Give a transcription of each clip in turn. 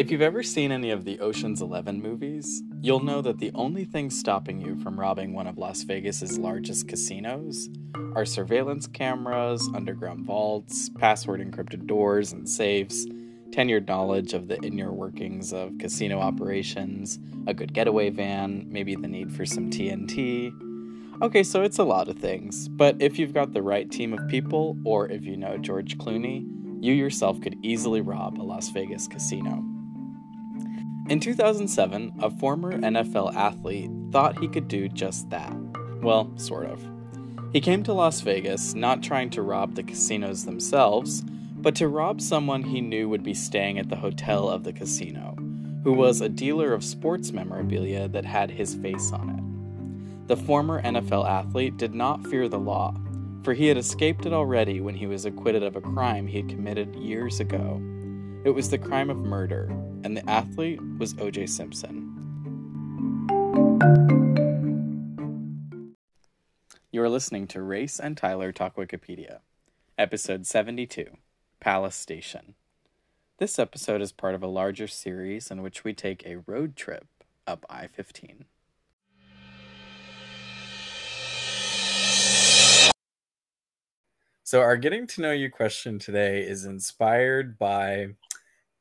If you've ever seen any of the Ocean's Eleven movies, you'll know that the only thing stopping you from robbing one of Las Vegas's largest casinos are surveillance cameras, underground vaults, password encrypted doors and safes, tenured knowledge of the inner workings of casino operations, a good getaway van, maybe the need for some TNT. Okay, so it's a lot of things, but if you've got the right team of people, or if you know George Clooney, you yourself could easily rob a Las Vegas casino. In 2007, a former NFL athlete thought he could do just that. Well, sort of. He came to Las Vegas not trying to rob the casinos themselves, but to rob someone he knew would be staying at the hotel of the casino, who was a dealer of sports memorabilia that had his face on it. The former NFL athlete did not fear the law, for he had escaped it already when he was acquitted of a crime he had committed years ago. It was the crime of murder, and the athlete was O.J. Simpson. You are listening to Race and Tyler Talk Wikipedia, episode 72 Palace Station. This episode is part of a larger series in which we take a road trip up I 15. So, our getting to know you question today is inspired by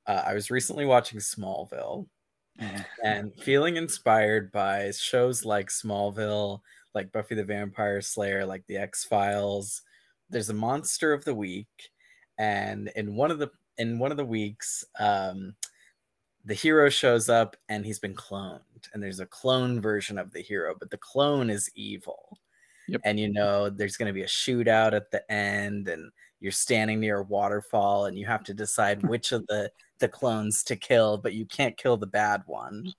uh, I was recently watching Smallville and feeling inspired by shows like Smallville, like Buffy the Vampire Slayer, like The X Files. There's a monster of the week, and in one of the in one of the weeks, um, the hero shows up and he's been cloned, and there's a clone version of the hero, but the clone is evil. Yep. And you know, there's going to be a shootout at the end, and you're standing near a waterfall, and you have to decide which of the the clones to kill, but you can't kill the bad one. Mm.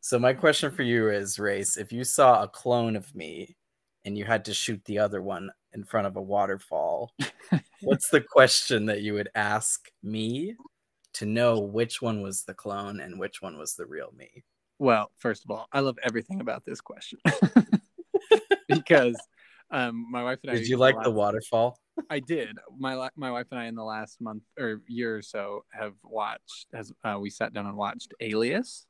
So my question for you is, Race, if you saw a clone of me and you had to shoot the other one in front of a waterfall, what's the question that you would ask me to know which one was the clone and which one was the real me? Well, first of all, I love everything about this question because um, my wife and I. Did you like the waterfall? I did. My my wife and I in the last month or year or so have watched as uh, we sat down and watched Alias.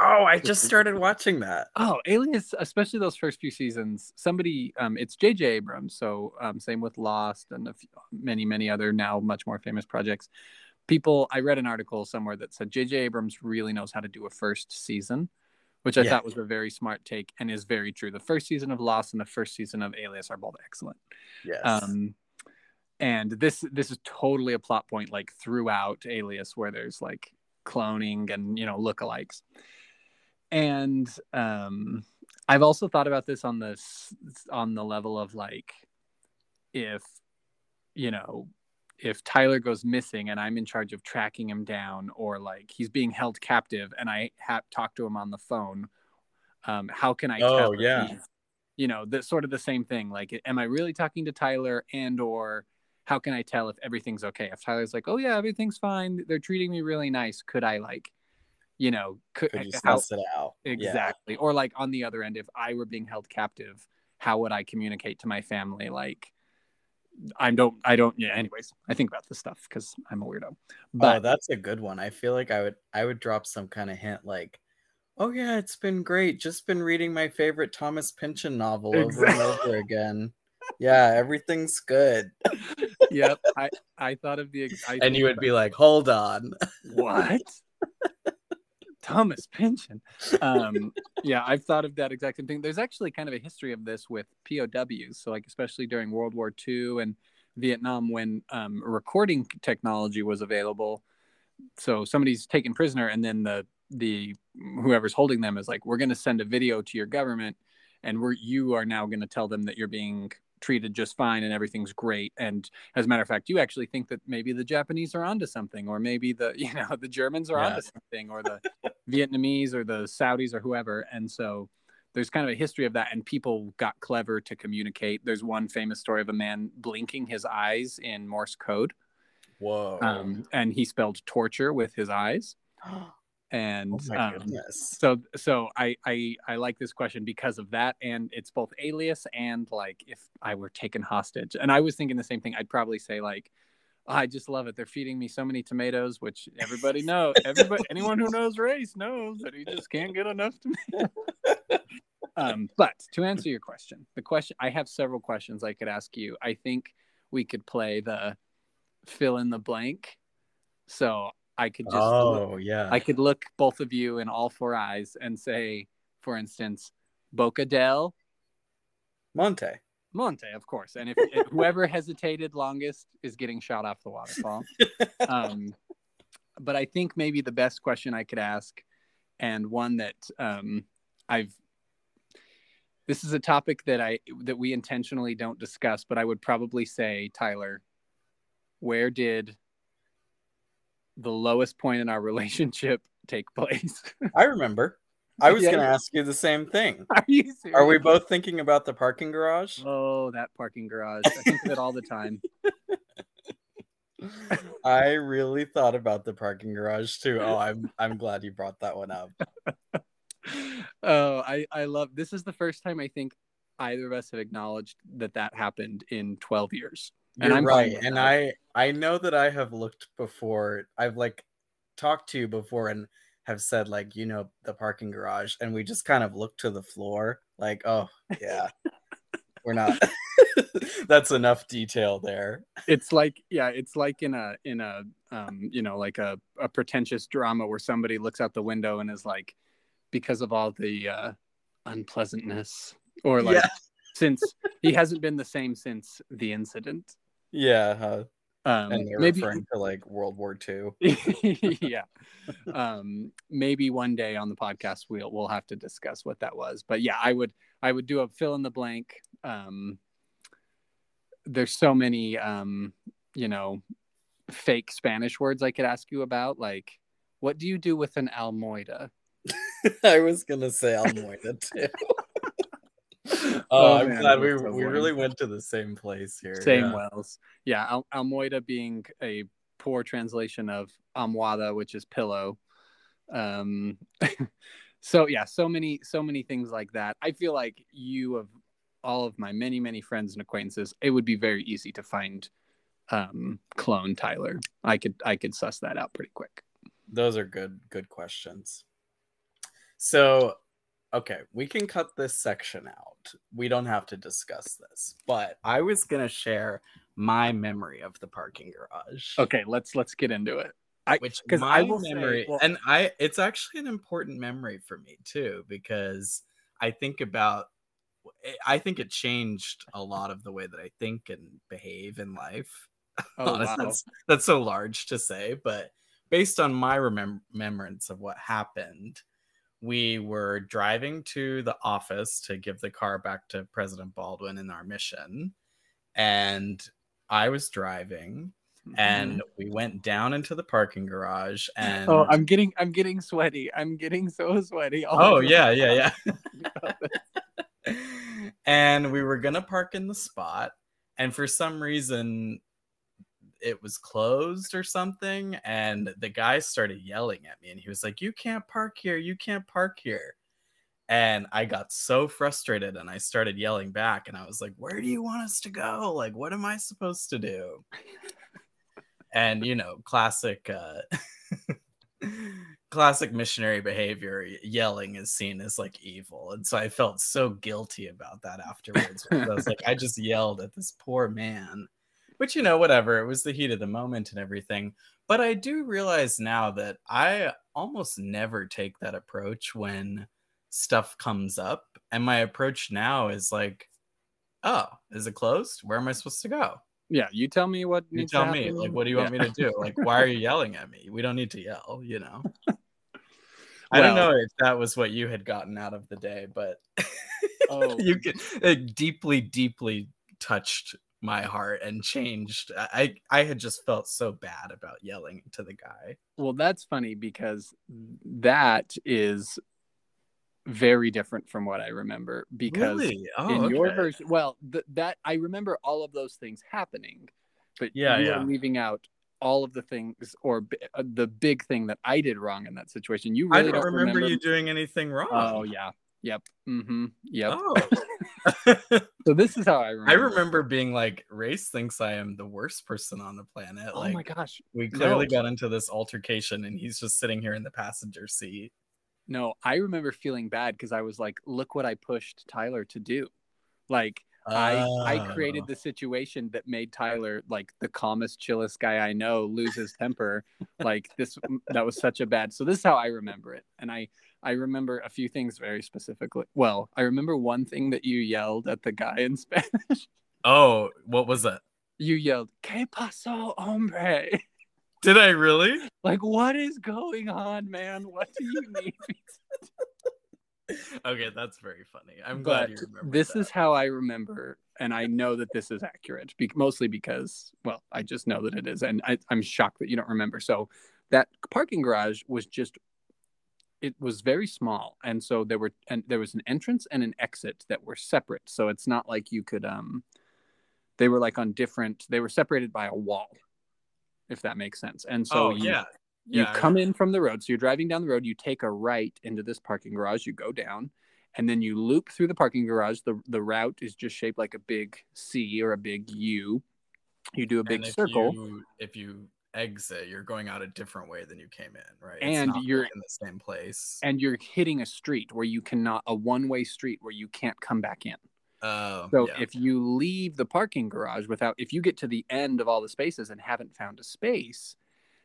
Oh, I just started watching that. Oh, Alias, especially those first few seasons. Somebody, um, it's J.J. Abrams. So um, same with Lost and few, many many other now much more famous projects. People, I read an article somewhere that said J.J. Abrams really knows how to do a first season which I yeah. thought was a very smart take and is very true. The first season of Lost and the first season of Alias are both excellent. Yes. Um, and this this is totally a plot point like throughout alias where there's like cloning and you know lookalikes and um i've also thought about this on this on the level of like if you know if tyler goes missing and i'm in charge of tracking him down or like he's being held captive and i have talked to him on the phone um how can i oh yeah you know the sort of the same thing like am i really talking to tyler and or how can I tell if everything's okay? If Tyler's like, oh yeah, everything's fine, they're treating me really nice, could I like, you know, could, could you how, it out? Exactly. Yeah. Or like on the other end, if I were being held captive, how would I communicate to my family? Like, I don't, I don't. Yeah. Anyways, I think about this stuff because I'm a weirdo. Oh, but oh, that's a good one. I feel like I would, I would drop some kind of hint like, oh yeah, it's been great. Just been reading my favorite Thomas Pynchon novel exactly. over and over again yeah, everything's good. yep. I, I thought of the. I and you would be like, hold on. What? Thomas Pynchon. Um, yeah, I've thought of that exact same thing. There's actually kind of a history of this with POWs. So, like, especially during World War II and Vietnam, when um, recording technology was available. So somebody's taken prisoner, and then the the whoever's holding them is like, "We're going to send a video to your government, and we're you are now going to tell them that you're being treated just fine and everything's great. And as a matter of fact you actually think that maybe the japanese are onto something or maybe the you know the germans are yeah. onto something or the vietnamese or the saudis or whoever. And so there's kind of a history of that and people got clever to communicate. There's one famous story of a man blinking his eyes in morse code. Whoa. Um, and he spelled torture with his eyes and Oh um, so so I, I i like this question because of that and it's both alias and like if i were taken hostage and i was thinking the same thing. I'd probably say like "Oh, i just love it. They're feeding me so many tomatoes which everybody knows everybody anyone who knows race knows that he just can't get enough tomatoes um but to answer your question the question i have several questions i could ask you. I think we could play the fill in the blank. So i could just oh yeah. I could look both of you in all four eyes and say, for instance, Boca del Monte. Monte, of course. And if, if whoever hesitated longest is getting shot off the waterfall. Um, but I think maybe the best question I could ask, and one that um, I've this is a topic that I that we intentionally don't discuss, but I would probably say, Tyler, where did the lowest point in our relationship take place? I remember. I was Yeah. going to ask you the same thing. Are you serious? Are we both thinking about the parking garage? Oh, that parking garage. I think of it all the time. I really thought about the parking garage too. Oh, I'm I'm glad you brought that one up. oh, I I love this is the first time I think either of us have acknowledged that that happened in 12 years. And You're I'm right. And that. I I know that I have looked before. I've like talked to you before and have said like, you know, the parking garage and we just kind of look to the floor like, oh, yeah. We're not That's enough detail there. It's like yeah, it's like in a in a um, you know, like a a pretentious drama where somebody looks out the window and is like because of all the uh unpleasantness or like Yeah. since he hasn't been the same since the incident. Yeah, huh? Um and they're maybe referring to like World War II. yeah um maybe one day on the podcast we'll we'll have to discuss what that was but yeah i would i would do a fill in the blank um there's so many um you know fake spanish words i could ask you about like what do you do with an almoida I was gonna say Almoida too. oh, Oh, I'm man, glad we so we really went to the same place here. same yeah. wells yeah Al- almoida being a poor translation of almohada which is pillow um so yeah so many so many things like that i feel like you of all of my many many friends and acquaintances it would be very easy to find um clone tyler i could i could suss that out pretty quick Those are good good questions. So, okay, we can cut this section out. We don't have to discuss this. But I was going to share my memory of the parking garage. okay let's let's get into it I- which 'cause my I will say- memory well- and I it's actually an important memory for me too because I think about eh, I think it changed a lot of the way that I think and behave in life. oh Honestly, wow that's, that's so large to say, but based on my remem- remembrance of what happened, we were driving to the office to give the car back to President Baldwin in our mission, and I was driving, and mm-hmm. we went down into the parking garage, oh, and oh i'm getting i'm getting sweaty. I'm getting so sweaty oh yeah, yeah, yeah. and we were gonna park in the spot, and for some reason it was closed or something and the guy started yelling at me and he was like you can't park here you can't park here. And i got so frustrated and i started yelling back and i was like where do you want us to go? Like what am i supposed to do? And you know classic uh classic missionary behavior yelling is seen as like evil and so i felt so guilty about that afterwards i was like i just yelled at this poor man which you know whatever it was the heat of the moment and everything. But i do realize now that i almost never take that approach when stuff comes up and my approach now is like oh is it closed? Where am i supposed to go? Yeah you tell me what you tell me like what do you want me to do? Like why are you yelling at me? We don't need to yell you know? I don't know if that was what you had gotten out of the day but Oh. you could it deeply deeply touched my heart and changed i i had just felt so bad about yelling to the guy Well, that's funny because that is very different from what I remember. Because oh, in your version, well, th- that I remember all of those things happening, but Yeah, you yeah. were leaving out all of the things or b- uh, the big thing that I did wrong in that situation. You I really don't remember, you doing anything wrong. Oh yeah. Yep. Mm-hmm. Yep. Oh. So this is how I remember. I remember being like, Race thinks I am the worst person on the planet. Oh like, my gosh. we clearly No. got into this altercation, and he's just sitting here in the passenger seat. No, I remember feeling bad because I was like, look what I pushed Tyler to do. Like I I created Oh. the situation that made Tyler like the calmest, chillest guy I know lose his temper. like this that was such a bad. So this is how I remember it. And I I remember a few things very specifically. Well, I remember one thing that you yelled at the guy in Spanish. Oh, what was that? You yelled, "Que pasó, hombre?" Did I really? Like, what is going on, man? What do you need? Okay, that's very funny. I'm but glad you remember. this that. is how I remember, and I know that this is accurate, be- mostly because, well, I just know that it is, and I, I'm shocked that you don't remember. So that parking garage was just, it was very small, and so there were, and there was an entrance and an exit that were separate. So it's not like you could, um, they were like on different, they were separated by a wall, if that makes sense. And so oh you, yeah, you yeah. Come in from the road. So you're driving down the road, you take a right into this parking garage, you go down, and then you loop through the parking garage. The the route is just shaped like a big C or a big U. You do a big if circle. You, if you exit, you're going out a different way than you came in, right? And you're- in the same place. and you're hitting a street where you cannot a one-way street where you can't come back in. Oh, So yeah. if you leave the parking garage without if you get to the end of all the spaces and haven't found a space,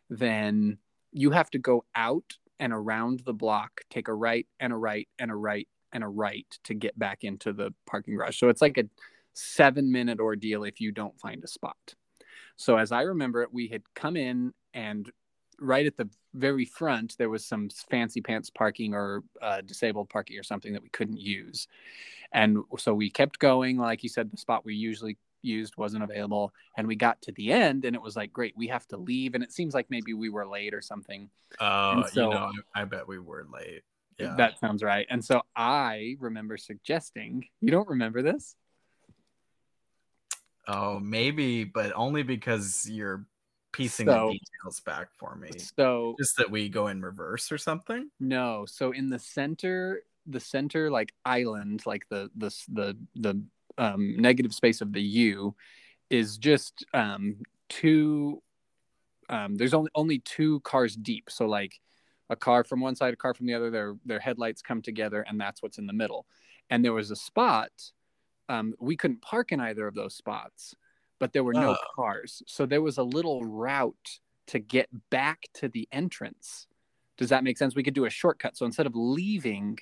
then you have to go out and around the block, take a right and a right and a right and a right to get back into the parking garage. So it's like a 7-minute ordeal if you don't find a spot. So as I remember it, we had come in and right at the very front there was some fancy pants parking or uh, disabled parking or something that we couldn't use and so we kept going like you said the spot we usually used wasn't available and we got to the end and it was like great we have to leave and it seems like maybe we were late or something Oh, so- you know, I, I bet we were late. Yeah. that sounds right and so i remember suggesting you don't remember this oh, maybe, but only because you're piecing So- the details back for me. so Just that we go in reverse or something. no so in the center the center like island like the the the the um, negative space of the u is just um two um there's only only two cars deep. So like a car from one side a car from the other their their headlights come together and that's what's in the middle. And there was a spot um we couldn't park in either of those spots but there were no Oh. cars. So there was a little route to get back to the entrance. Does that make sense? We could do a shortcut. So instead of leaving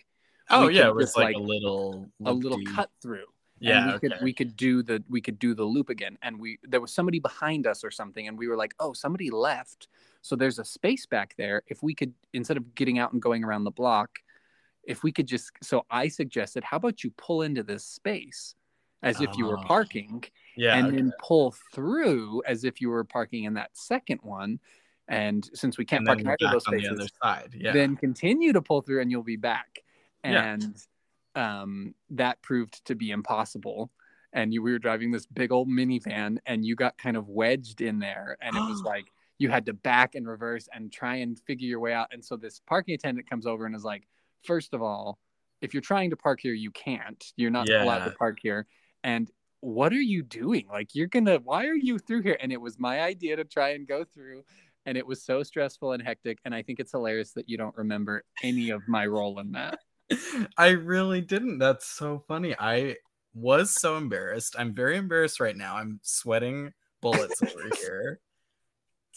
Oh yeah, it was like, like, a little a little loop-de- cut through Yeah, and we okay. could we could do the we could do the loop again and we there was somebody behind us or something and we were like oh somebody left so there's a space back there if we could instead of getting out and going around the block if we could just so i suggested how about you pull into this space as if you were Oh. parking yeah, and okay. then pull through as if you were parking in that second one and since we can't and park in either of those on the other side. Yeah. then continue to pull through and you'll be back Yeah. Um, that proved to be impossible. And you we were driving this big old minivan and you got kind of wedged in there. And it was like you had to back and reverse and try and figure your way out. And so this parking attendant comes over and is like first of all if you're trying to park here you can't. You're not allowed to park here. And what are you doing? Like you're gonna why are you through here? And it was my idea to try and go through. And it was so stressful and hectic. And i think it's hilarious that you don't remember any of my role in that I really didn't. That's so funny. I was so embarrassed. I'm very embarrassed right now. I'm sweating bullets over here.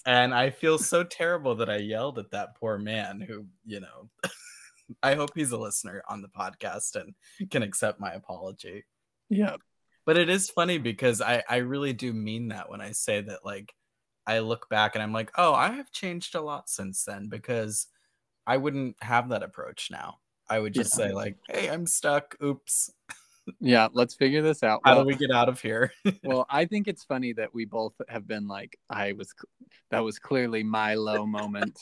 And I feel so terrible that I yelled at that poor man who, you know, I hope he's a listener on the podcast and can accept my apology. yeah But it is funny because I, I really do mean that when I say that, like, I look back and I'm like, oh, I have changed a lot since then because I wouldn't have that approach now. I would just Yeah. say, like, hey, I'm stuck. Oops. yeah let's figure this out How well, do we get out of here? well i think it's funny that we both have been like i was that was clearly my low moment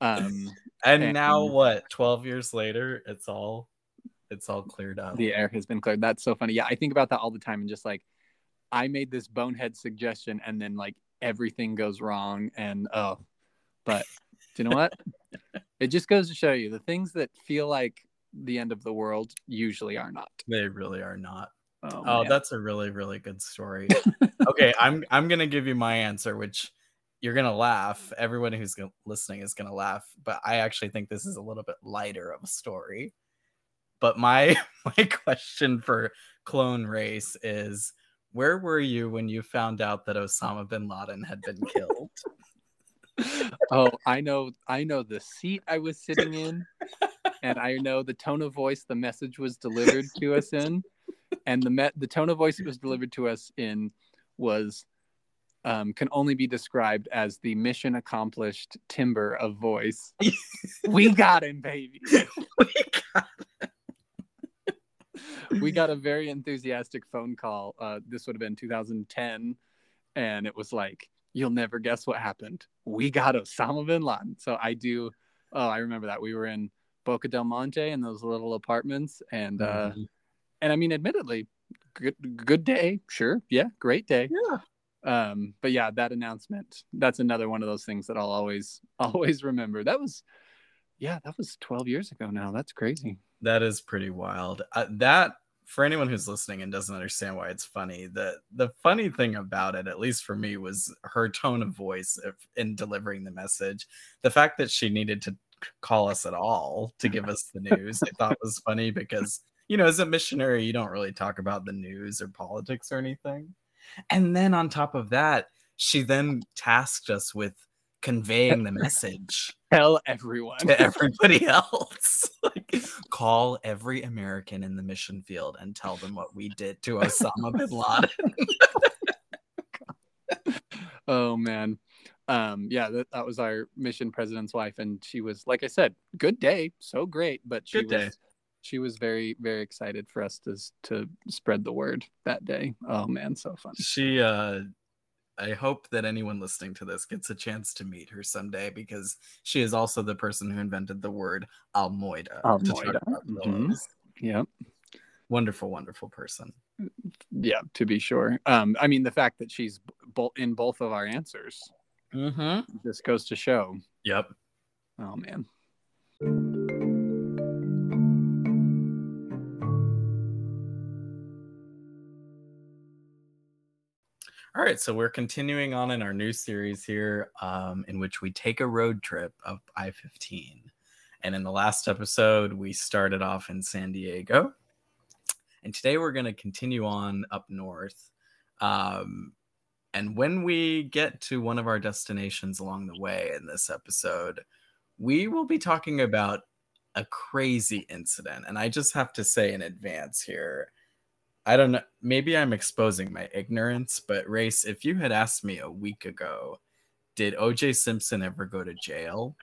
um and now what? 12 years later, it's all it's all cleared up. the air has been cleared that's so funny yeah i think about that all the time and just like i made this bonehead suggestion and then like everything goes wrong and oh but do you know what it just goes to show you the things that feel like the end of the world usually are not They really are not. oh, Oh, that's a really really good story. okay, I'm I'm gonna give you my answer, which you're gonna laugh. Everyone who's listening is gonna laugh, but I actually think this is a little bit lighter of a story. But my my question for Clone Race is, where were you when you found out that Osama bin Laden had been killed? oh i know i know the seat i was sitting in and i know the tone of voice the message was delivered to us in and the met the tone of voice it was delivered to us in was um, can only be described as the mission accomplished timber of voice. We got him baby. We got a very enthusiastic phone call uh, this would have been 2010 and it was like you'll never guess what happened. We got osama bin laden. So i do oh i remember that. We were in boca del monte in those little apartments and uh Mhm. and i mean admittedly good good day sure yeah great day. Yeah. um but yeah that announcement that's another one of those things that i'll always always remember. That was yeah that was 12 years ago now. That's crazy. That is pretty wild. Uh, that for anyone who's listening and doesn't understand why it's funny, the the funny thing about it, at least for me, was her tone of voice if, in delivering the message. The fact that she needed to call us at all to give us the news, I thought was funny because you know, as a missionary, you don't really talk about the news or politics or anything. And then on top of that, she then tasked us with conveying the message tell everyone to everybody else. like, call every American in the mission field and tell them what we did to Osama bin Laden. oh man um yeah that, that was our mission president's wife and she was like i said good day so great but she Good day. was she was very very excited for us to to spread the word that day oh man so fun She, uh, I hope that anyone listening to this gets a chance to meet her someday because she is also the person who invented the word Almoida. Almoida, mhm. pillows. yeah Wonderful, wonderful person. yeah to be sure um i mean the fact that she's bo- in both of our answers Mm-hmm. just goes to show Yep. oh man All right, so we're continuing on in our new series here, um, in which we take a road trip up I 15. And in the last episode, we started off in San Diego. And today we're going to continue on up north. Um, and when we get to one of our destinations along the way in this episode, we will be talking about a crazy incident. And I just have to say in advance here, I don't know. Maybe I'm exposing my ignorance, but Race, if you had asked me a week ago, did OJ Simpson ever go to jail?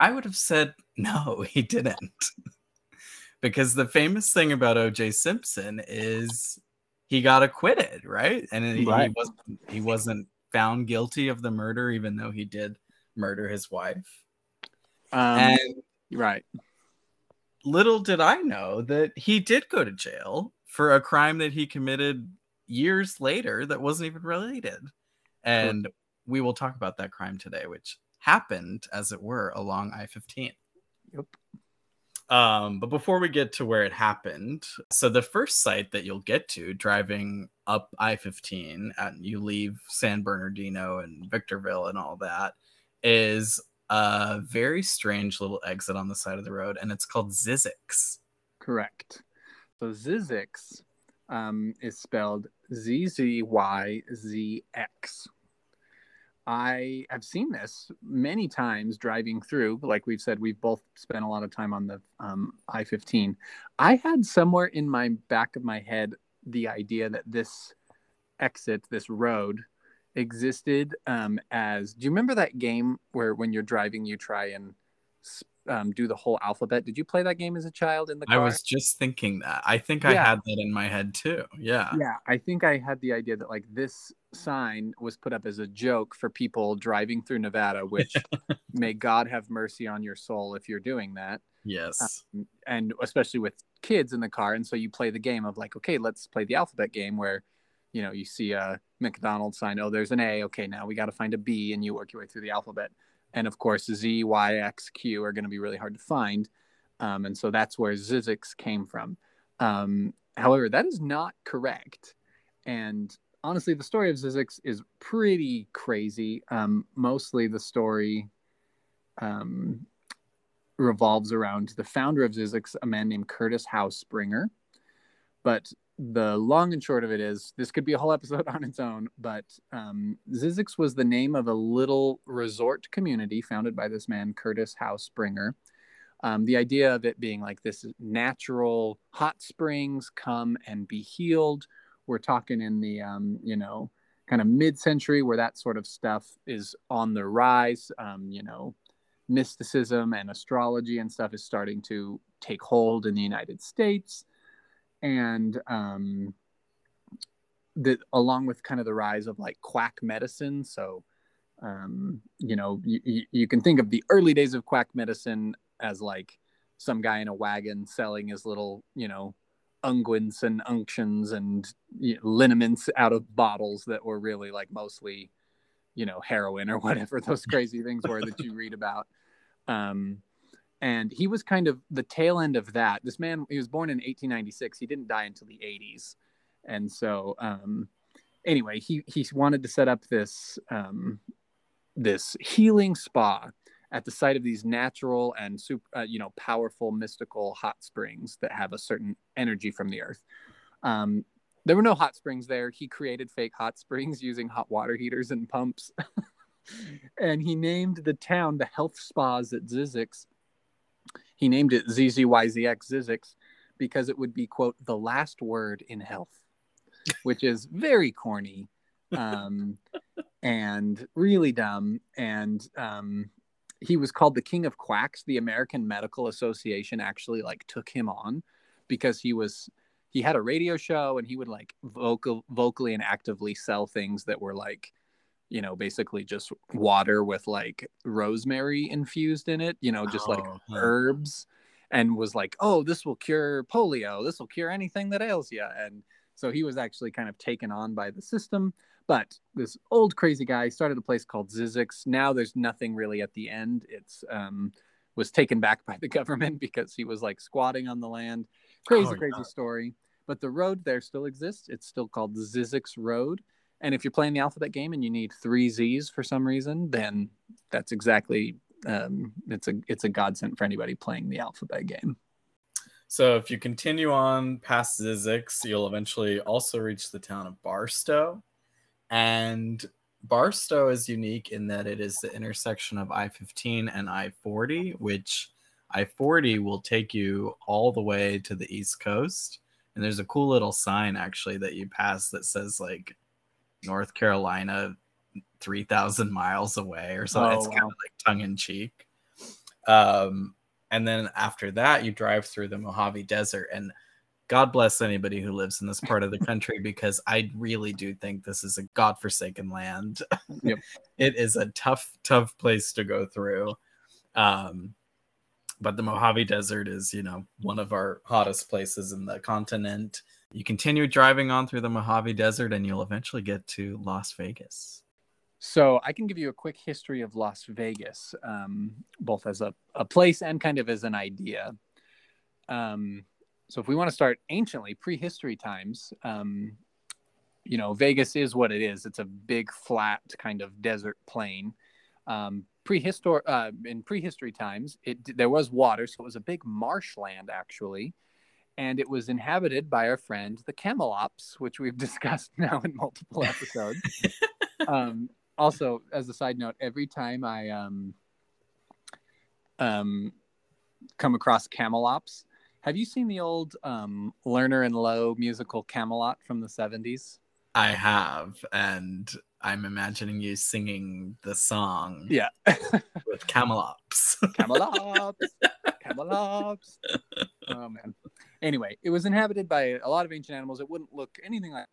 I would have said no, he didn't. because the famous thing about OJ Simpson is he got acquitted, right? And he, Right. he wasn't he wasn't found guilty of the murder, even though he did murder his wife. um and right little did I know that he did go to jail for a crime that he committed years later that wasn't even related. And we will talk about that crime today, which happened, as it were, along I 15. Yep. Um, but before we get to where it happened, so the first site that you'll get to driving up I 15 and you leave San Bernardino and Victorville and all that is a very strange little exit on the side of the road, and it's called Zzyzx. Correct. So Zzyzx um, is spelled Z Z Y Z X. I have seen this many times driving through. Like we've said, we've both spent a lot of time on the um, I 15. I had somewhere in my back of my head the idea that this exit, this road, existed um, as. Do you remember that game where when you're driving, you try and s- um, do the whole alphabet? Did you play that game as a child in the car? I was just thinking that. I think I had that in my head too. Yeah. yeah i think i had the idea that like this sign was put up as a joke for people driving through nevada which may god have mercy on your soul if you're doing that Yes. and especially with kids in the car and so you play the game of like okay let's play the alphabet game where you know, you see a McDonald's sign, oh, there's an A. Okay, now we got to find a B, and you work your way through the alphabet. And of course, Z, Y, X, Q are going to be really hard to find. Um, and so that's where Zzyzx came from. Um, however, that is not correct. And honestly, the story of Zzyzx is pretty crazy. Um, mostly the story um, revolves around the founder of Zzyzx, a man named Curtis Howe Springer. But the long and short of it is this could be a whole episode on its own, but um, Zzyzx was the name of a little resort community founded by this man, Curtis Howe Springer. Um, the idea of it being like this natural hot springs come and be healed. We're talking in the, um, you know, kind of mid century where that sort of stuff is on the rise. Um, you know, mysticism and astrology and stuff is starting to take hold in the United States and um, that along with kind of the rise of like quack medicine. So, um, you know, you, you can think of the early days of quack medicine as like some guy in a wagon selling his little, you know, unguents and unctions and you know, liniments out of bottles that were really like mostly, you know, heroin or whatever those crazy things were that you read about. Um, and he was kind of the tail end of that. This man, he was born in 1896. He didn't die until the 80s, and so um, anyway, he he wanted to set up this um, this healing spa at the site of these natural and super, uh, you know, powerful mystical hot springs that have a certain energy from the earth. Um, there were no hot springs there. He created fake hot springs using hot water heaters and pumps. and he named the town the health spas at Zzyzx he named it ZZYZX Zyzzyx because it would be, quote, the last word in health, which is very corny um, and really dumb. And um, he was called the King of Quacks. The American Medical Association actually like took him on because he was he had a radio show and he would like vocal vocally and actively sell things that were like you know, basically just water with like rosemary infused in it, you know, just oh, like huh. herbs, and was like, oh, this will cure polio. This will cure anything that ails you. And so he was actually kind of taken on by the system. But this old crazy guy started a place called Zzyzx. Now there's nothing really at the end. It's um, was taken back by the government because he was like squatting on the land. Crazy, oh, crazy story. But the road there still exists. It's still called Zzyzx Road and if you're playing the alphabet game and you need three Z's for some reason, then that's exactly um, it's a it's a godsend for anybody playing the alphabet game. So if you continue on past Zzyzx, you'll eventually also reach the town of Barstow. And Barstow is unique in that it is the intersection of I-15 and I-40, which I-40 will take you all the way to the East Coast. And there's a cool little sign actually that you pass that says like North Carolina, three thousand miles away or something. Oh, it's wow. kind of like tongue in cheek. Um, and then after that, you drive through the Mojave Desert, and God bless anybody who lives in this part of the country because I really do think this is a godforsaken land. Yep. it is a tough, tough place to go through. Um, but the Mojave Desert is, you know, one of our hottest places in the continent. You continue driving on through the Mojave Desert and you'll eventually get to Las Vegas. So I can give you a quick history of Las Vegas, um, both as a, a place and kind of as an idea. Um, so if we want to start anciently, prehistory times, um, you know, Vegas is what it is. It's a big, flat kind of desert plain. Um, prehistor- uh, in prehistory times, it there was water, so it was a big marshland actually and it was inhabited by our friend the Camelops, which we've discussed now in multiple episodes. um, also, as a side note, every time I um, um, come across Camelops, have you seen the old um, Lerner and Loewe musical Camelot from the 70s? I have, and I'm imagining you singing the song. Yeah. with Camelops. Camelops. Camelops. Oh man. Anyway, it was inhabited by a lot of ancient animals. It wouldn't look anything like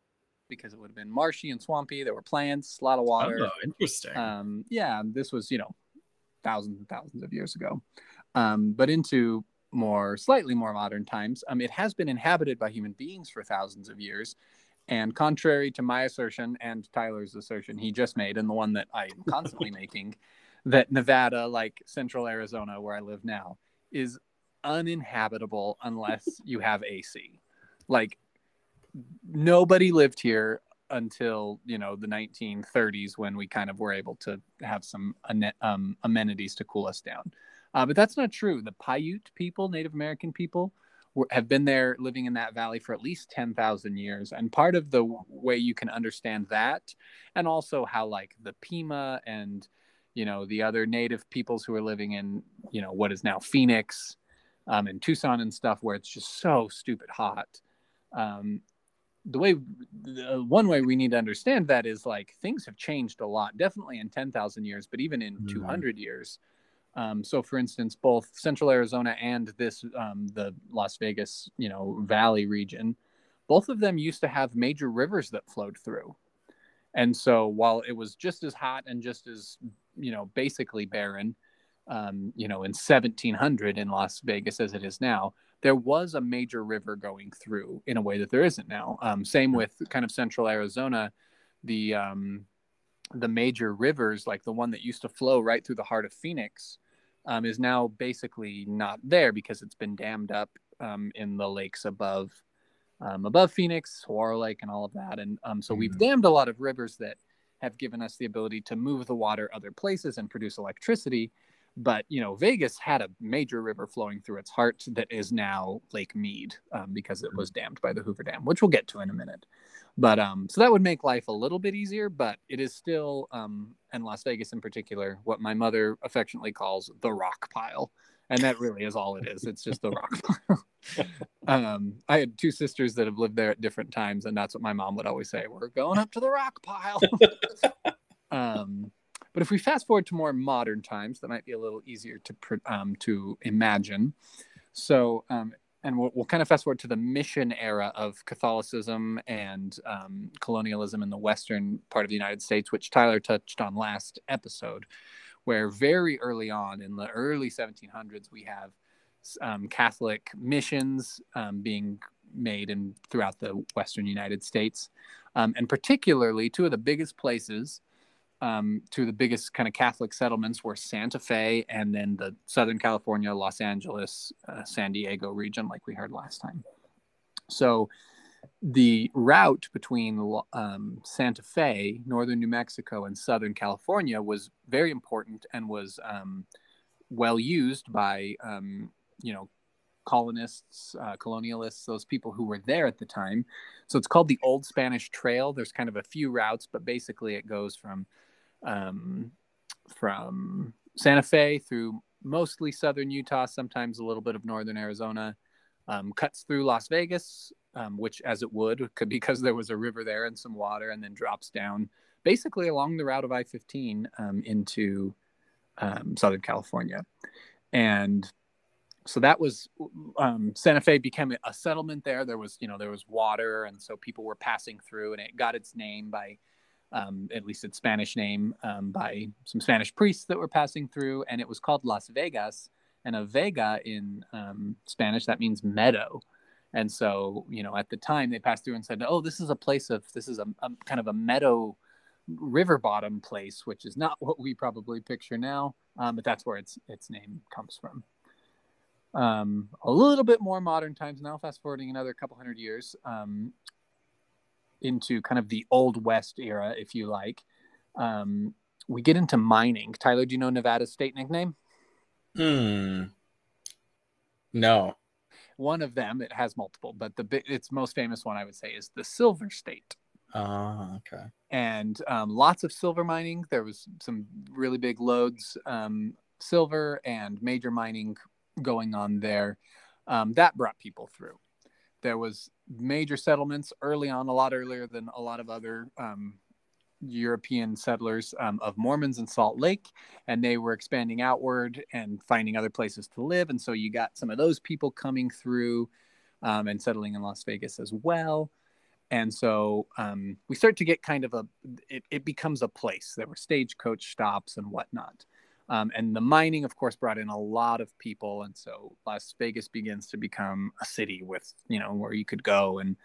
because it would have been marshy and swampy. There were plants, a lot of water. Oh, interesting. Um, yeah, this was you know thousands and thousands of years ago. Um, but into more slightly more modern times, um, it has been inhabited by human beings for thousands of years, And contrary to my assertion and Tyler's assertion he just made, and the one that I am constantly making, that Nevada, like central Arizona, where I live now, is uninhabitable unless you have AC. Like nobody lived here until you know the 1930s when we kind of were able to have some um, amenities to cool us down. Uh, but that's not true. The Paiute people, Native American people, have been there living in that valley for at least 10,000 years. And part of the way you can understand that, and also how like the Pima and you know the other native peoples who are living in you know what is now Phoenix um, and Tucson and stuff, where it's just so stupid hot. Um, the way the one way we need to understand that is like things have changed a lot definitely in 10,000 years but even in mm-hmm. 200 years um, so for instance both central arizona and this um, the las vegas you know valley region both of them used to have major rivers that flowed through and so while it was just as hot and just as you know basically barren um, you know in 1700 in las vegas as it is now there was a major river going through in a way that there isn't now. Um, same with kind of central Arizona, the um, the major rivers, like the one that used to flow right through the heart of Phoenix, um, is now basically not there because it's been dammed up um, in the lakes above um, above Phoenix, Saguaro Lake, and all of that. And um, so mm-hmm. we've dammed a lot of rivers that have given us the ability to move the water other places and produce electricity but you know vegas had a major river flowing through its heart that is now lake mead um, because it was dammed by the hoover dam which we'll get to in a minute. But um, so that would make life a little bit easier but it is still um, and las vegas in particular what my mother affectionately calls the rock pile. And that really is all it is. It's just the rock pile. Um, i had two sisters that have lived there at different times and that's what my mom would always say we're going up to the rock pile. Um, but if we fast forward to more modern times, that might be a little easier to um, to imagine. So, um, and we'll, we'll, kind of fast forward to the mission era of Catholicism and um, colonialism in the western part of the United States, which Tyler touched on last episode, where very early on in the early 1700s we have um, Catholic missions um, being made in throughout the western United States, um, and particularly two of the biggest places um, to the biggest kind of Catholic settlements were Santa Fe and then the Southern California, Los Angeles, uh, San Diego region, like we heard last time. So the route between um, Santa Fe, northern New Mexico, and Southern California was very important and was um, well used by, um, you know, colonists, uh, colonialists, those people who were there at the time. So it's called the Old Spanish Trail. There's kind of a few routes, but basically it goes from um, from Santa Fe through mostly southern Utah, sometimes a little bit of northern Arizona, um, cuts through Las Vegas, um, which, as it would, because there was a river there and some water, and then drops down basically along the route of I 15 um, into um, Southern California. And so that was um, Santa Fe became a settlement there. There was, you know, there was water, and so people were passing through, and it got its name by um, at least its Spanish name, um, by some Spanish priests that were passing through, and it was called Las Vegas. And a vega in um, Spanish that means meadow. And so, you know, at the time they passed through and said, "Oh, this is a place of this is a, a kind of a meadow river bottom place, which is not what we probably picture now, um, but that's where its its name comes from." Um, a little bit more modern times now, fast forwarding another couple hundred years. Um, into kind of the old west era, if you like. Um, we get into mining. Tyler, do you know Nevada's state nickname? Hmm. No. One of them, it has multiple, but the its most famous one I would say is the Silver State. Oh, okay. And um, lots of silver mining. There was some really big lodes, um, silver and major mining going on there. Um, that brought people through there was major settlements early on, a lot earlier than a lot of other um, European settlers um, of Mormons in Salt Lake, and they were expanding outward and finding other places to live. And so you got some of those people coming through um, and settling in Las Vegas as well. And so um, we start to get kind of a, it, it, becomes a place. There were stagecoach stops and whatnot. Um, and the mining, of course, brought in a lot of people, and so Las Vegas begins to become a city with you know where you could go and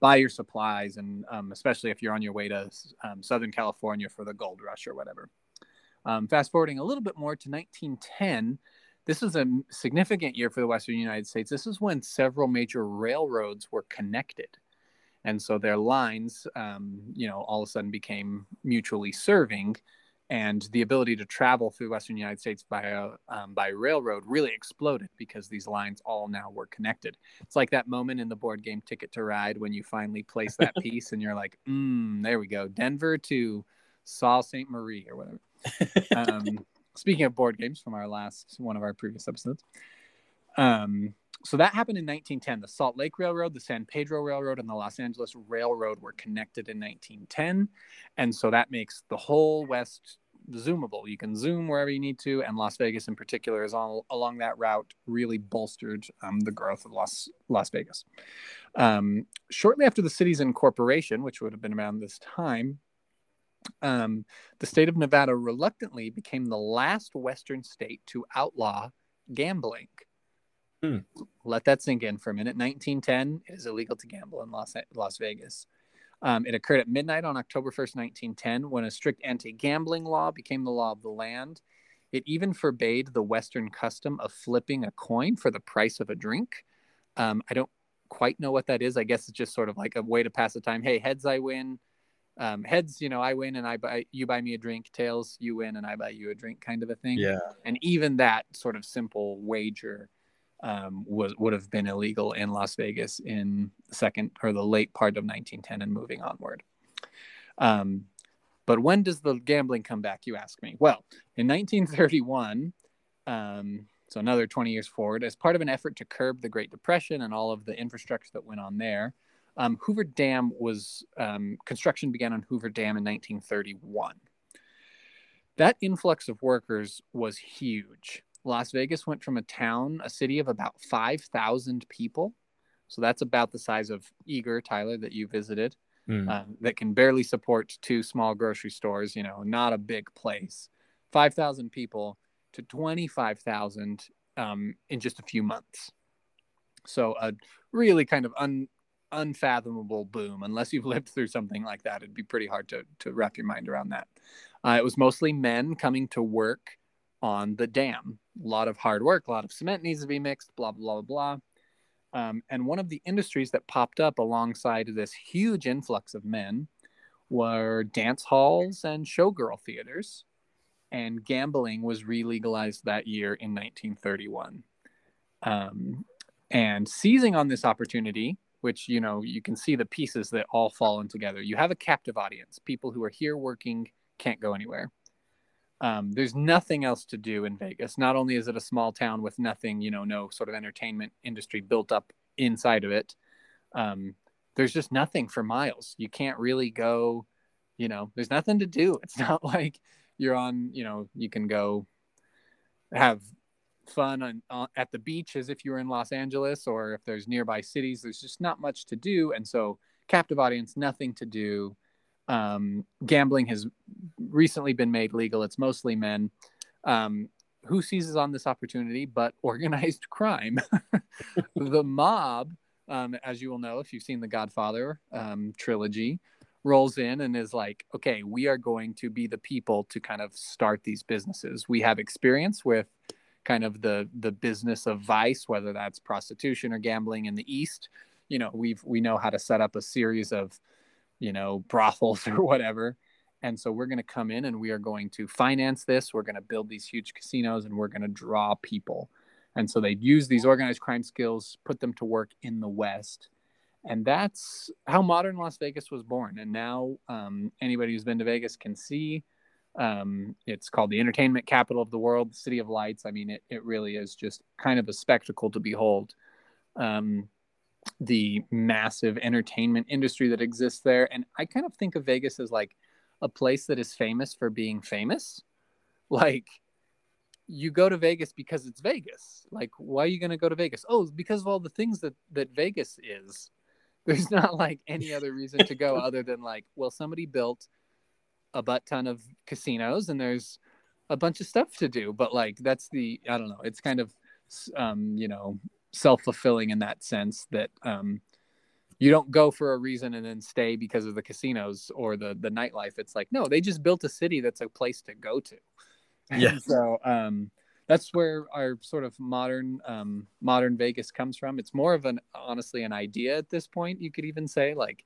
buy your supplies, and um, especially if you're on your way to um, Southern California for the gold rush or whatever. Um, fast forwarding a little bit more to 1910, this is a significant year for the Western United States. This is when several major railroads were connected, and so their lines, um, you know, all of a sudden became mutually serving and the ability to travel through western united states by um, by railroad really exploded because these lines all now were connected. It's like that moment in the board game ticket to ride when you finally place that piece and you're like mm, there we go denver to sault ste. Marie or whatever. Um, speaking of board games from our last one of our previous episodes um, so that happened in 1910. The Salt Lake Railroad, the San Pedro Railroad, and the Los Angeles Railroad were connected in 1910. And so that makes the whole West zoomable. You can zoom wherever you need to, and Las Vegas in particular is all along that route really bolstered um, the growth of Las Las Vegas. Um, shortly after the city's incorporation, which would have been around this time, um, the state of Nevada reluctantly became the last Western state to outlaw gambling. Hmm. Let that sink in for a minute. 1910 it is illegal to gamble in Las, Las Vegas. Um, it occurred at midnight on October 1st, 1910, when a strict anti gambling law became the law of the land. It even forbade the Western custom of flipping a coin for the price of a drink. Um, I don't quite know what that is. I guess it's just sort of like a way to pass the time. Hey, heads, I win. Um, heads, you know, I win and I buy you buy me a drink. Tails, you win and I buy you a drink, kind of a thing. Yeah. And even that sort of simple wager um, was would have been illegal in Las Vegas in the second or the late part of 1910 and moving onward. Um, but when does the gambling come back? You ask me. Well, in 1931, um, so another 20 years forward, as part of an effort to curb the Great Depression and all of the infrastructure that went on there, um, Hoover Dam was um, construction began on Hoover Dam in 1931. That influx of workers was huge. Las Vegas went from a town, a city of about 5,000 people. So that's about the size of Eagar, Tyler, that you visited, mm. um, that can barely support two small grocery stores, you know, not a big place. 5,000 people to 25,000 um, in just a few months. So a really kind of un, unfathomable boom. Unless you've lived through something like that, it'd be pretty hard to, to wrap your mind around that. Uh, it was mostly men coming to work on the dam. A lot of hard work, a lot of cement needs to be mixed, blah, blah, blah, blah. Um, and one of the industries that popped up alongside this huge influx of men were dance halls and showgirl theaters. And gambling was re-legalized that year in 1931. Um, and seizing on this opportunity, which you know you can see the pieces that all fall in together. You have a captive audience, people who are here working, can't go anywhere. Um, there's nothing else to do in Vegas. Not only is it a small town with nothing, you know, no sort of entertainment industry built up inside of it, um, there's just nothing for miles. You can't really go, you know, there's nothing to do. It's not like you're on, you know, you can go have fun on, on, at the beach as if you were in Los Angeles or if there's nearby cities. There's just not much to do. And so, captive audience, nothing to do um, gambling has recently been made legal. It's mostly men. Um, who seizes on this opportunity but organized crime? the mob, um, as you will know if you've seen the Godfather um, trilogy, rolls in and is like, okay, we are going to be the people to kind of start these businesses. We have experience with kind of the the business of vice, whether that's prostitution or gambling in the East. You know, we've we know how to set up a series of you know, brothels or whatever. And so we're going to come in and we are going to finance this. We're going to build these huge casinos and we're going to draw people. And so they use these organized crime skills, put them to work in the West. And that's how modern Las Vegas was born. And now um, anybody who's been to Vegas can see um, it's called the entertainment capital of the world, the city of lights. I mean, it, it really is just kind of a spectacle to behold. Um, the massive entertainment industry that exists there. And I kind of think of Vegas as like a place that is famous for being famous. Like you go to Vegas because it's Vegas. Like, why are you going to go to Vegas? Oh, because of all the things that, that Vegas is. There's not like any other reason to go other than like, well, somebody built a butt ton of casinos and there's a bunch of stuff to do. But like that's the I don't know. It's kind of um, you know self fulfilling in that sense that um, you don't go for a reason and then stay because of the casinos or the the nightlife. It's like no, they just built a city that's a place to go to. Yeah. so um, that's where our sort of modern um, modern Vegas comes from. It's more of an honestly an idea at this point. You could even say like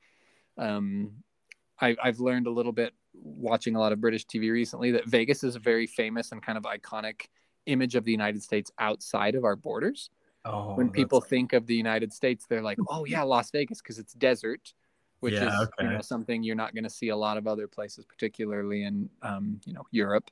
um, I, I've learned a little bit watching a lot of British TV recently that Vegas is a very famous and kind of iconic image of the United States outside of our borders. Oh, when people think of the United States, they're like, "Oh yeah, Las Vegas," because it's desert, which Yeah, is you know something you're not going to see a lot of other places, particularly in um, you know Europe.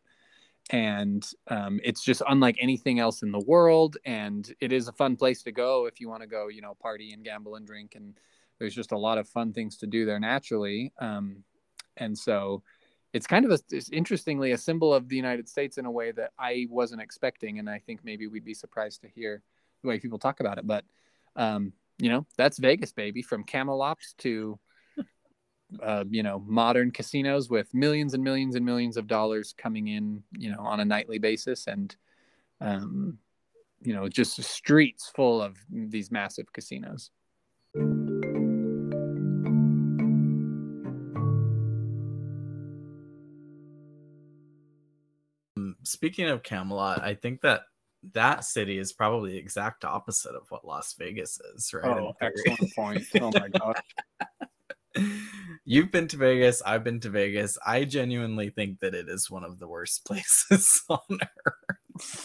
And um, it's just unlike anything else in the world, and it is a fun place to go if you want to go, you know, party and gamble and drink, and there's just a lot of fun things to do there naturally. Um, and so it's kind of a, it's interestingly a symbol of the United States in a way that I wasn't expecting, and I think maybe we'd be surprised to hear the way people talk about it. But um, you know, that's Vegas, baby, from Camelops to uh, you know modern casinos with millions and millions and millions of dollars coming in, you know, on a nightly basis, and um, you know, just streets full of these massive casinos. Speaking of Camelot, I think that that city is probably the exact opposite of what Las Vegas is, right? Oh, excellent point. Oh my gosh. You've been to Vegas. I've been to Vegas. I genuinely think that it is one of the worst places on earth.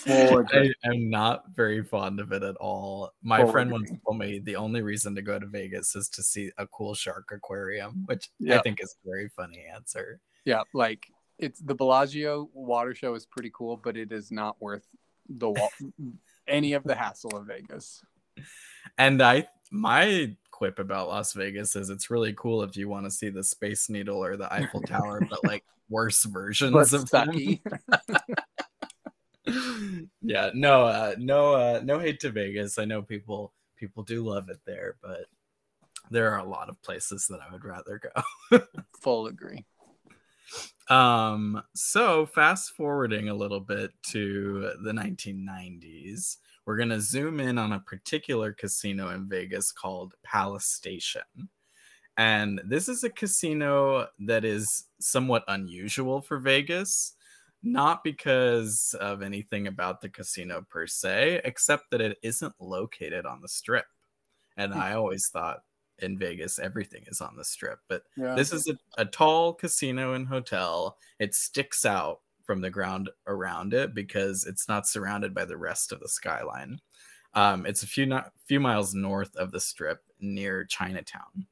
I, am not very fond of it at all. My friend once told me the only reason to go to Vegas is to see a cool shark aquarium, which I think is a very funny answer. Yeah, like it's the Bellagio water show is pretty cool, but it is not worth the wa- any of the hassle of Vegas. And I my quip about Las Vegas is it's really cool if you want to see the Space Needle or the Eiffel Tower, but like worse versions of them. sucky. yeah, no, uh, no, uh, no hate to Vegas. I know people people do love it there, but there are a lot of places that I would rather go. Full agree. Um, so fast forwarding a little bit to the 1990s, we're gonna zoom in on a particular casino in Vegas called Palace Station. And this is a casino that is somewhat unusual for Vegas, not because of anything about the casino per se, except that it isn't located on the strip. And I always thought in Vegas everything is on the strip, but Yeah. this is a, a tall casino and hotel. It sticks out from the ground around it because it's not surrounded by the rest of the skyline. Um, it's a few no- few miles north of the strip near Chinatown.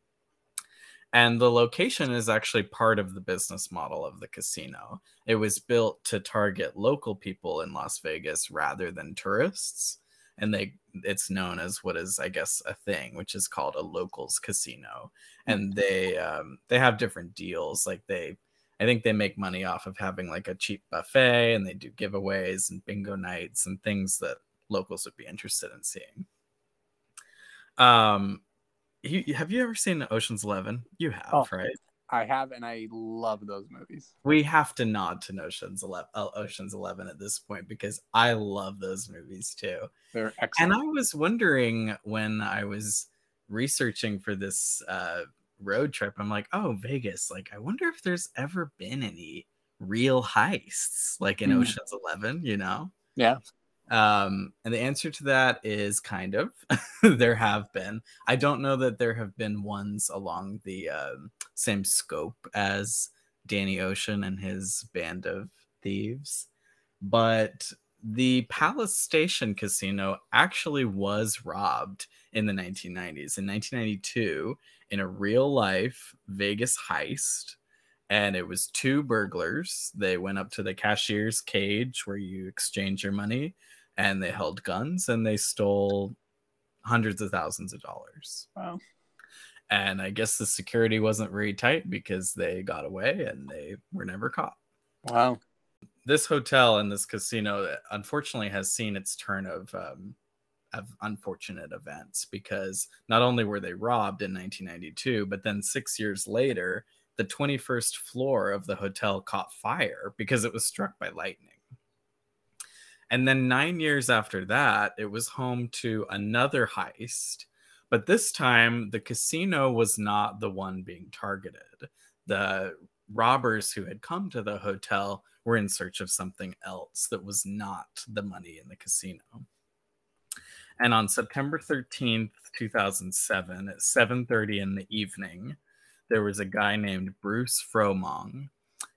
And the location is actually part of the business model of the casino. It was built to target local people in Las Vegas rather than tourists. And they it's known as what is I guess a thing, which is called a locals casino and they um, they have different deals. Like they, I think they make money off of having like a cheap buffet, and they do giveaways and bingo nights and things that locals would be interested in seeing. Um, you, have you ever seen Ocean's Eleven? You have, Oh. right? I have, and I love those movies. We have to nod to Ocean's Eleven, Ocean's Eleven at this point because I love those movies too. They're excellent. And. I was wondering when I was researching for this uh, road trip, I'm like, oh, Vegas. Like, I wonder if there's ever been any real heists like in Hmm. Ocean's Eleven, you know? Yeah. Um, and the answer to that is kind of. there have been. I don't know that there have been ones along the um, same scope as Danny Ocean and his band of thieves, but the Palace Station Casino actually was robbed in the 1990s. In 1992, in a real life Vegas heist, and it was two burglars. They went up to the cashier's cage where you exchange your money, and they held guns and they stole hundreds of thousands of dollars. Wow. And I guess the security wasn't very tight because they got away and they were never caught Wow. this hotel and this casino unfortunately has seen its turn of um, of unfortunate events because not only were they robbed in 1992 but then 6 years later the 21st floor of the hotel caught fire because it was struck by lightning And then nine years after that, it was home to another heist. But this time, the casino was not the one being targeted. The robbers who had come to the hotel were in search of something else that was not the money in the casino. And on September 13th, 2007, at 7:30 in the evening, there was a guy named Bruce Fromong,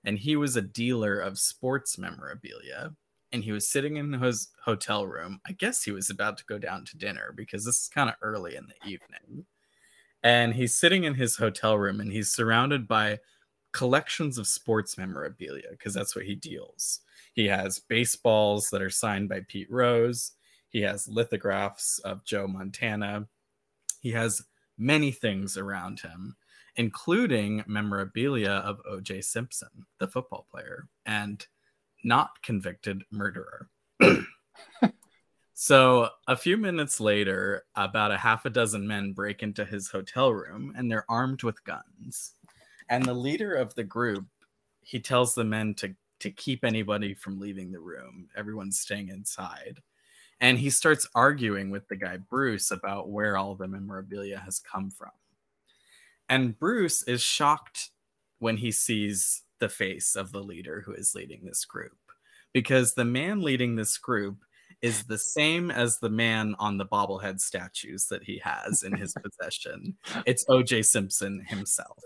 and he was a dealer of sports memorabilia. And he was sitting in his hotel room. I guess he was about to go down to dinner because this is kind of early in the evening. And he's sitting in his hotel room and he's surrounded by collections of sports memorabilia because that's what he deals. He has baseballs that are signed by Pete Rose. He has lithographs of Joe Montana. He has many things around him, including memorabilia of O.J. Simpson, the football player, and not convicted murderer. so, a few minutes later, about a half a dozen men break into his hotel room and they're armed with guns. And the leader of the group, he tells the men to to keep anybody from leaving the room. Everyone's staying inside. And he starts arguing with the guy Bruce about where all the memorabilia has come from. And Bruce is shocked when he sees the face of the leader who is leading this group because the man leading this group is the same as the man on the bobblehead statues that he has in his possession. It's OJ Simpson himself.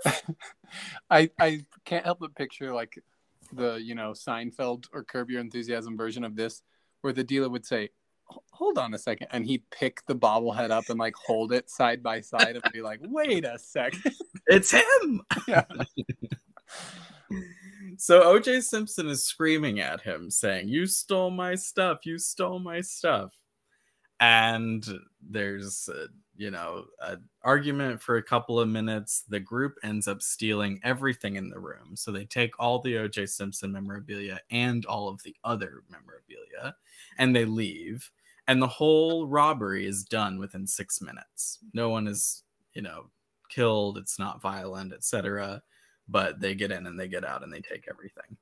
I I can't help but picture like the you know Seinfeld or Curb Your Enthusiasm version of this, where the dealer would say, "Hold on a second. and he'd pick the bobblehead up and like hold it side by side and be like, "Wait a second, it's him." Yeah. So OJ Simpson is screaming at him, saying, "You stole my stuff! You stole my stuff!" And there's, a, you know, an argument for a couple of minutes. The group ends up stealing everything in the room, so they take all the OJ Simpson memorabilia and all of the other memorabilia, and they leave. And the whole robbery is done within six minutes. No one is, you know, killed. It's not violent, etc but they get in and they get out and they take everything.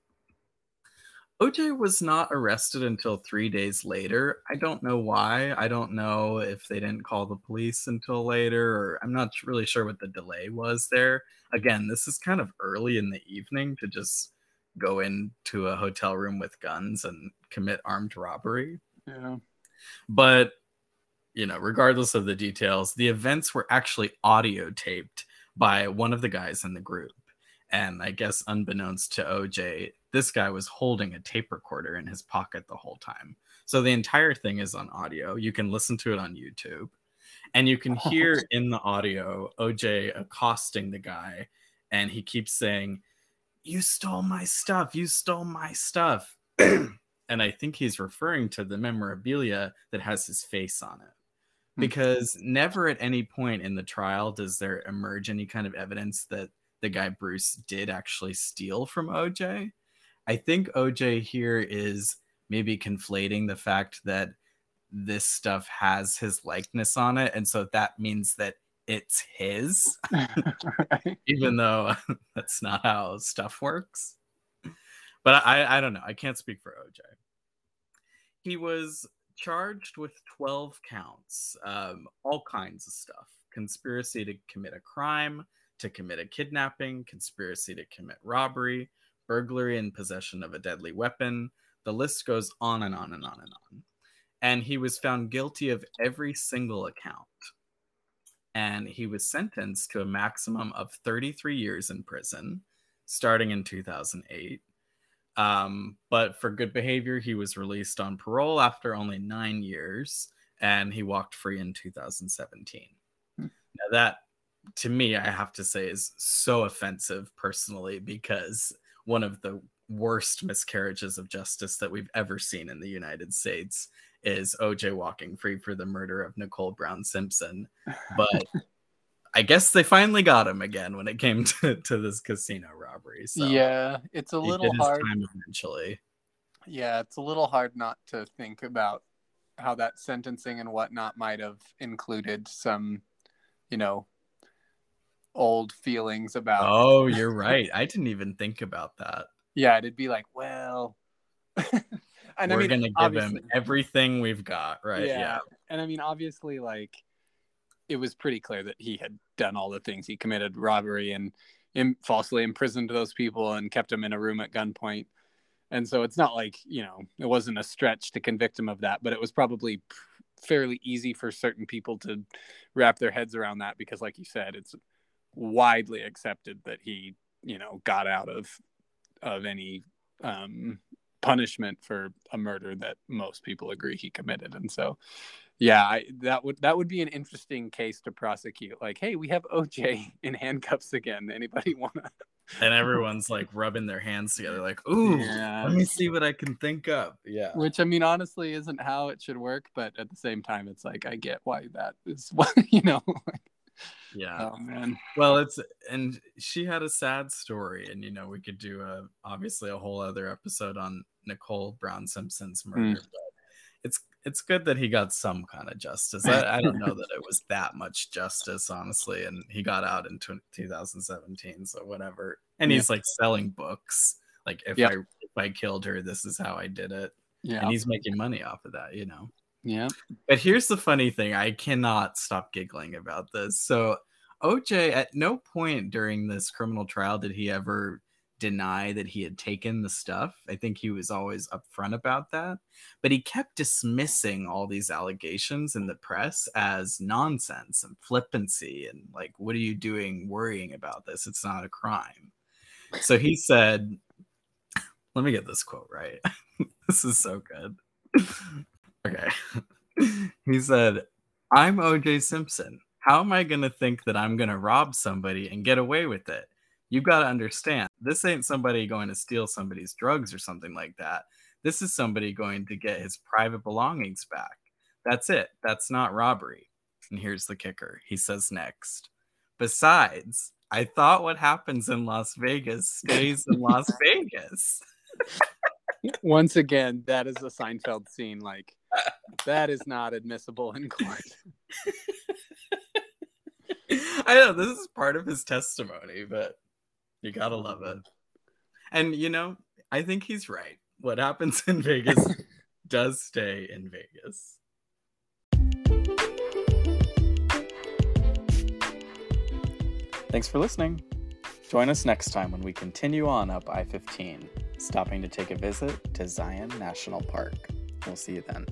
OJ was not arrested until three days later. I don't know why. I don't know if they didn't call the police until later, or I'm not really sure what the delay was there. Again, this is kind of early in the evening to just go into a hotel room with guns and commit armed robbery. Yeah. But, you know, regardless of the details, the events were actually audio taped by one of the guys in the group. And I guess, unbeknownst to OJ, this guy was holding a tape recorder in his pocket the whole time. So the entire thing is on audio. You can listen to it on YouTube. And you can hear in the audio OJ accosting the guy. And he keeps saying, You stole my stuff. You stole my stuff. and I think he's referring to the memorabilia that has his face on it. Hmm. Because never at any point in the trial does there emerge any kind of evidence that the guy Bruce did actually steal from OJ. I think OJ here is maybe conflating the fact that this stuff has his likeness on it. And so that means that it's his, even though that's not how stuff works. But I, I don't know. I can't speak for OJ. He was charged with 12 counts, um, all kinds of stuff conspiracy to commit a crime, to commit a kidnapping, conspiracy to commit robbery, burglary and possession of a deadly weapon. The list goes on and on and on and on. And he was found guilty of every single account. And he was sentenced to a maximum of 33 years in prison, starting in 2008. Um, but for good behavior, he was released on parole after only nine years, and he walked free in 2017. Hmm. Now that to me, I have to say, is so offensive personally because one of the worst miscarriages of justice that we've ever seen in the United States is OJ walking free for the murder of Nicole Brown Simpson. But I guess they finally got him again when it came to, to this casino robbery. So yeah, it's a little hard. eventually. Yeah, it's a little hard not to think about how that sentencing and whatnot might have included some, you know, old feelings about. Oh, you're right. I didn't even think about that. Yeah, it'd be like, well, and I we're mean, gonna give him everything we've got, right? yeah. And I mean, obviously, like it was pretty clear that he had done all the things. He committed robbery and Im- falsely imprisoned those people and kept them in a room at gunpoint. And so it's not like you know it wasn't a stretch to convict him of that, but it was probably fairly easy for certain people to wrap their heads around that because, like you said, it's widely accepted that he you know got out of of any um, punishment for a murder that most people agree he committed. And so, yeah, I, that would that would be an interesting case to prosecute. Like, hey, we have OJ in handcuffs again. Anybody wanna? And everyone's like rubbing their hands together, like, "Ooh, Yeah. let me see what I can think of Yeah. Which I mean, honestly, isn't how it should work. But at the same time, it's like I get why that is. What you know. Yeah. oh man. Well, it's and she had a sad story, and you know we could do a obviously a whole other episode on Nicole Brown Simpson's mm. murder, but it's it's good that he got some kind of justice. I, I don't know that it was that much justice, honestly, and he got out in tw 2017, so whatever. And Yeah. he's like selling books, like if Yeah. I if I killed her, this is how I did it, Yeah. and he's making money off of that, you know. Yeah. But here's the funny thing I cannot stop giggling about this. So, OJ, at no point during this criminal trial did he ever deny that he had taken the stuff. I think he was always upfront about that. But he kept dismissing all these allegations in the press as nonsense and flippancy and like, what are you doing worrying about this? It's not a crime. So he said, let me get this quote right. this is so good. Okay. he said, I'm OJ Simpson. How am I going to think that I'm going to rob somebody and get away with it? You've got to understand, this ain't somebody going to steal somebody's drugs or something like that. This is somebody going to get his private belongings back. That's it. That's not robbery. And here's the kicker. He says next. Besides, I thought what happens in Las Vegas stays in Las Vegas. Once again, that is a Seinfeld scene. Like that is not admissible in court. I know this is part of his testimony, but you gotta love it. And you know, I think he's right. What happens in Vegas does stay in Vegas. Thanks for listening. Join us next time when we continue on up I 15, stopping to take a visit to Zion National Park. We'll see you then.